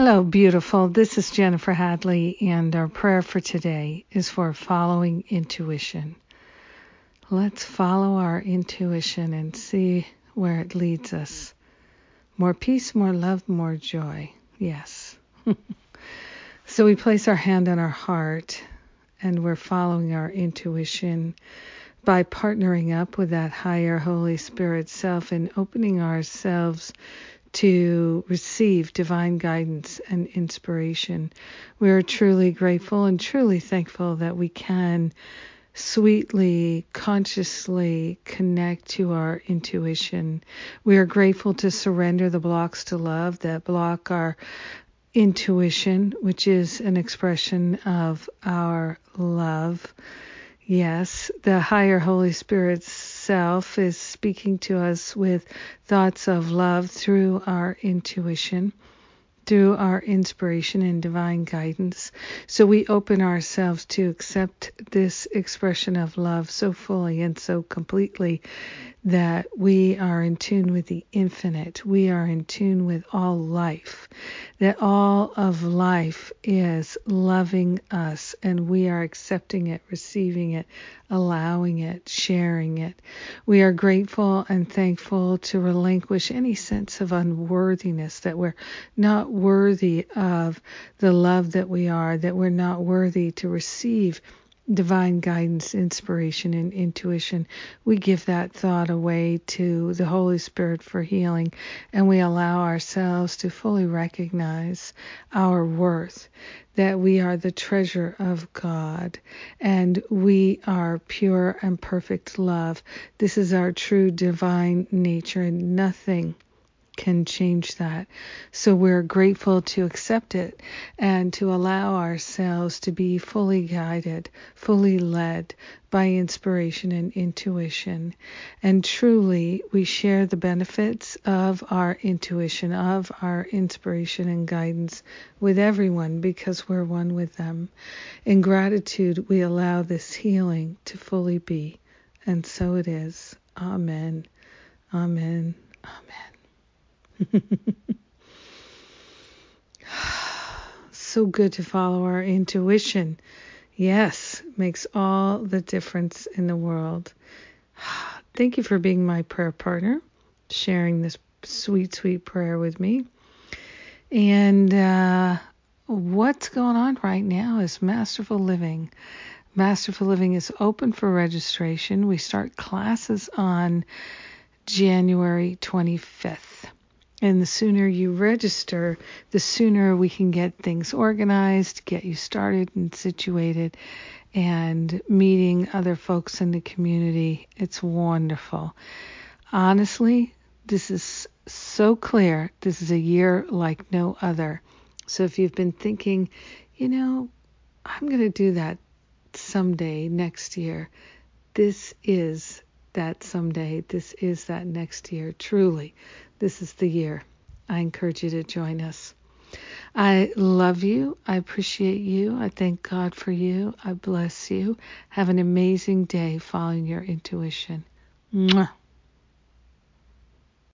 Hello, beautiful. This is Jennifer Hadley, and our prayer for today is for following intuition. Let's follow our intuition and see where it leads us. More peace, more love, more joy. Yes. so we place our hand on our heart and we're following our intuition by partnering up with that higher Holy Spirit self and opening ourselves to receive divine guidance and inspiration. We are truly grateful and truly thankful that we can sweetly, consciously connect to our intuition. We are grateful to surrender the blocks to love that block our intuition, which is an expression of our love. Yes, the higher Holy Spirit self is speaking to us with thoughts of love through our intuition, through our inspiration and divine guidance. So we open ourselves to accept this expression of love so fully and so completely that we are in tune with the infinite. We are in tune with all life, that all of life is loving us and we are accepting it, receiving it, allowing it, sharing it. We are grateful and thankful to relinquish any sense of unworthiness, that we're not worthy of the love that we are, that we're not worthy to receive divine guidance, inspiration, and intuition, we give that thought away to the Holy Spirit for healing, and we allow ourselves to fully recognize our worth, that we are the treasure of God, and we are pure and perfect love. This is our true divine nature, and nothing can change that. So we're grateful to accept it and to allow ourselves to be fully guided, fully led by inspiration and intuition. And truly, we share the benefits of our intuition, of our inspiration and guidance with everyone because we're one with them. In gratitude, we allow this healing to fully be. And so it is. Amen. Amen. So good to follow our intuition. Yes, makes all the difference in the world. Thank you for being my prayer partner, sharing this sweet, sweet prayer with me. And uh, what's going on right now is Masterful Living. Masterful Living is open for registration. We start classes on January 25th. And the sooner you register, the sooner we can get things organized, get you started and situated, and meeting other folks in the community. It's wonderful. Honestly, this is so clear. This is a year like no other. So if you've been thinking, you know, I'm going to do that someday next year, this is that someday. This is that next year. Truly, this is the year. I encourage you to join us. I love you. I appreciate you. I thank God for you. I bless you. Have an amazing day following your intuition. Mwah.